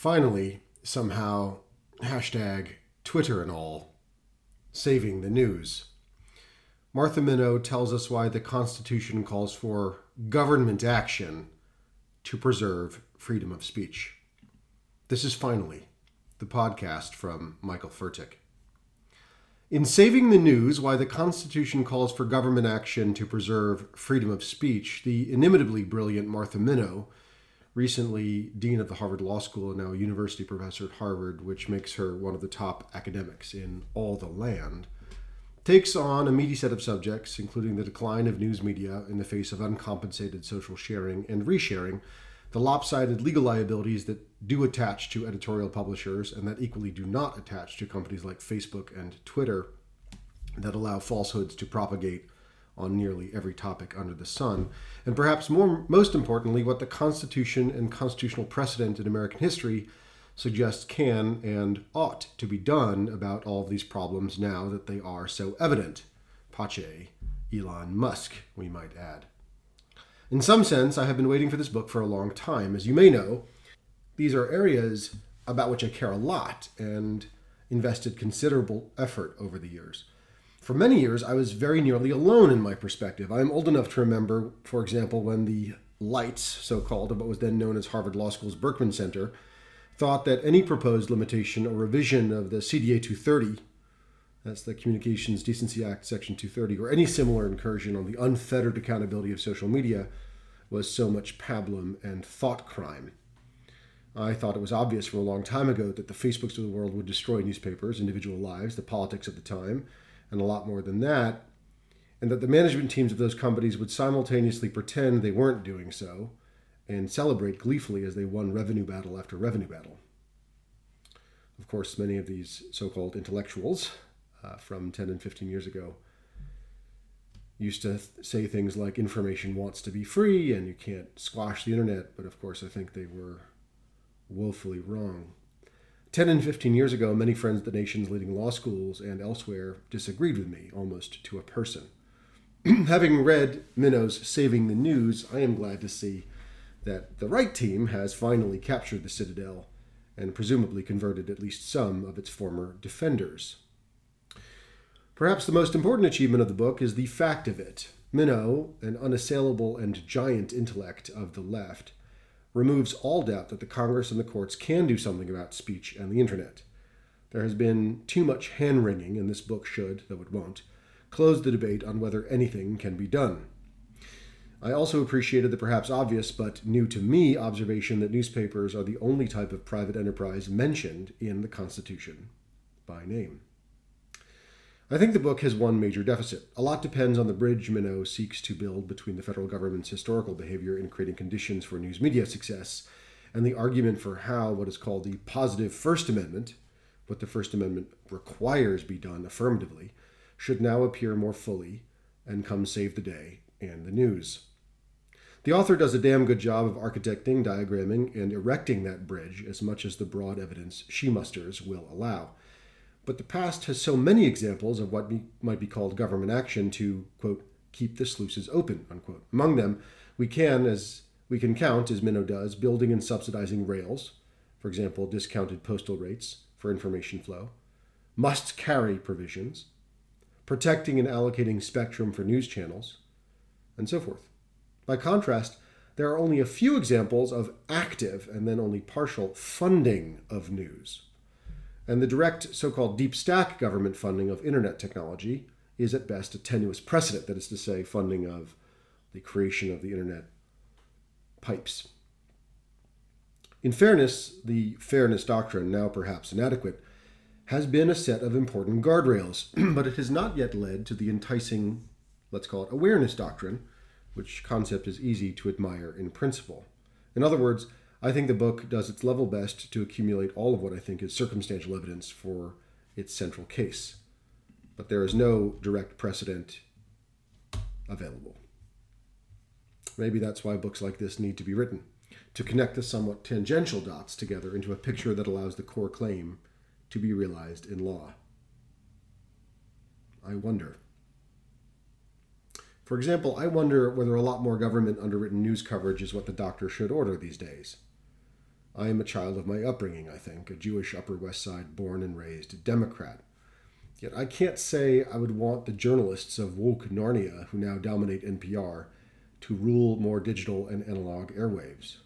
Finally, somehow, hashtag Twitter and all, saving the news. Martha Minow tells us why the Constitution calls for government action to preserve freedom of speech. This is finally the podcast from Michael Fertik. In Saving the News Why the Constitution Calls for Government Action to Preserve Freedom of Speech, the inimitably brilliant Martha Minow, recently Dean of the Harvard Law School and now a university professor at Harvard, which makes her one of the top academics in all the land, takes on a meaty set of subjects, including the decline of news media in the face of uncompensated social sharing and resharing, the lopsided legal liabilities that do attach to editorial publishers and that equally do not attach to companies like Facebook and Twitter that allow falsehoods to propagate on nearly every topic under the sun, and perhaps more, most importantly, what the Constitution and constitutional precedent in American history suggests can and ought to be done about all these problems now that they are so evident. Pace, Elon Musk, we might add. In some sense, I have been waiting for this book for a long time. As you may know, these are areas about which I care a lot and invested considerable effort over the years. For many years, I was very nearly alone in my perspective. I am old enough to remember, for example, when the lights, so called, of what was then known as Harvard Law School's Berkman Center, thought that any proposed limitation or revision of the CDA 230, that's the Communications Decency Act, Section 230, or any similar incursion on the unfettered accountability of social media was so much pablum and thought crime. I thought it was obvious from a long time ago that the Facebooks of the world would destroy newspapers, individual lives, the politics of the time, and a lot more than that, and that the management teams of those companies would simultaneously pretend they weren't doing so and celebrate gleefully as they won revenue battle after revenue battle. Of course, many of these so called intellectuals uh, from 10 and 15 years ago used to th- say things like information wants to be free and you can't squash the internet, but of course, I think they were woefully wrong. 10 and 15 years ago, many friends at the nation's leading law schools and elsewhere disagreed with me almost to a person. Having read Minow's Saving the News, I am glad to see that the right team has finally captured the Citadel and presumably converted at least some of its former defenders. Perhaps the most important achievement of the book is the fact of it. Minow, an unassailable and giant intellect of the left, removes all doubt that the Congress and the courts can do something about speech and the internet. There has been too much hand wringing, and this book should, though it won't, close the debate on whether anything can be done. I also appreciated the perhaps obvious but new to me observation that newspapers are the only type of private enterprise mentioned in the Constitution by name. I think the book has one major deficit. A lot depends on the bridge Minow seeks to build between the federal government's historical behavior in creating conditions for news media success and the argument for how what is called the positive First Amendment, what the First Amendment requires be done affirmatively, should now appear more fully and come save the day and the news. The author does a damn good job of architecting, diagramming, and erecting that bridge as much as the broad evidence she musters will allow. But the past has so many examples of what be, might be called government action to, quote, keep the sluices open, unquote. Among them, we can, as we can count, as Minow does, building and subsidizing rails, for example, discounted postal rates for information flow, must carry provisions, protecting and allocating spectrum for news channels, and so forth. By contrast, there are only a few examples of active and then only partial funding of news. And the direct so called deep stack government funding of internet technology is at best a tenuous precedent, that is to say, funding of the creation of the internet pipes. In fairness, the fairness doctrine, now perhaps inadequate, has been a set of important guardrails, but it has not yet led to the enticing, let's call it awareness doctrine, which concept is easy to admire in principle. In other words, I think the book does its level best to accumulate all of what I think is circumstantial evidence for its central case. But there is no direct precedent available. Maybe that's why books like this need to be written, to connect the somewhat tangential dots together into a picture that allows the core claim to be realized in law. I wonder. For example, I wonder whether a lot more government underwritten news coverage is what the doctor should order these days. I am a child of my upbringing, I think, a Jewish Upper West Side born and raised Democrat. Yet I can't say I would want the journalists of woke Narnia, who now dominate NPR, to rule more digital and analog airwaves.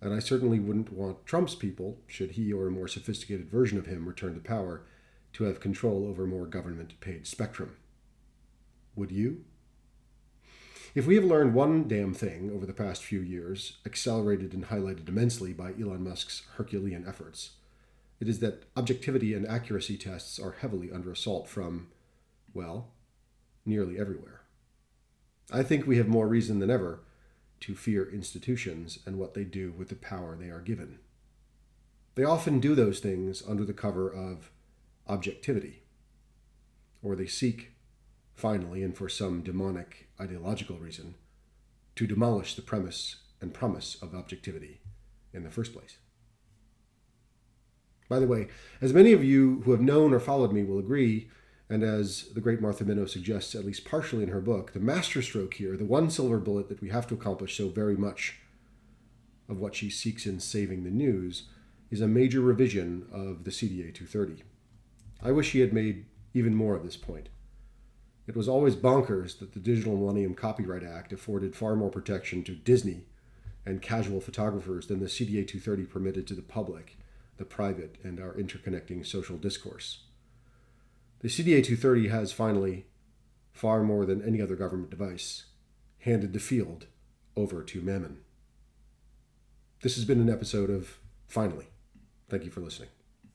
And I certainly wouldn't want Trump's people, should he or a more sophisticated version of him return to power, to have control over more government paid spectrum. Would you? If we have learned one damn thing over the past few years, accelerated and highlighted immensely by Elon Musk's Herculean efforts, it is that objectivity and accuracy tests are heavily under assault from, well, nearly everywhere. I think we have more reason than ever to fear institutions and what they do with the power they are given. They often do those things under the cover of objectivity, or they seek finally, and for some demonic ideological reason, to demolish the premise and promise of objectivity in the first place. By the way, as many of you who have known or followed me will agree, and as the great Martha Minow suggests, at least partially in her book, the masterstroke here, the one silver bullet that we have to accomplish so very much of what she seeks in saving the news, is a major revision of the CDA 230. I wish she had made even more of this point. It was always bonkers that the Digital Millennium Copyright Act afforded far more protection to Disney and casual photographers than the CDA 230 permitted to the public, the private, and our interconnecting social discourse. The CDA 230 has finally, far more than any other government device, handed the field over to Mammon. This has been an episode of Finally. Thank you for listening.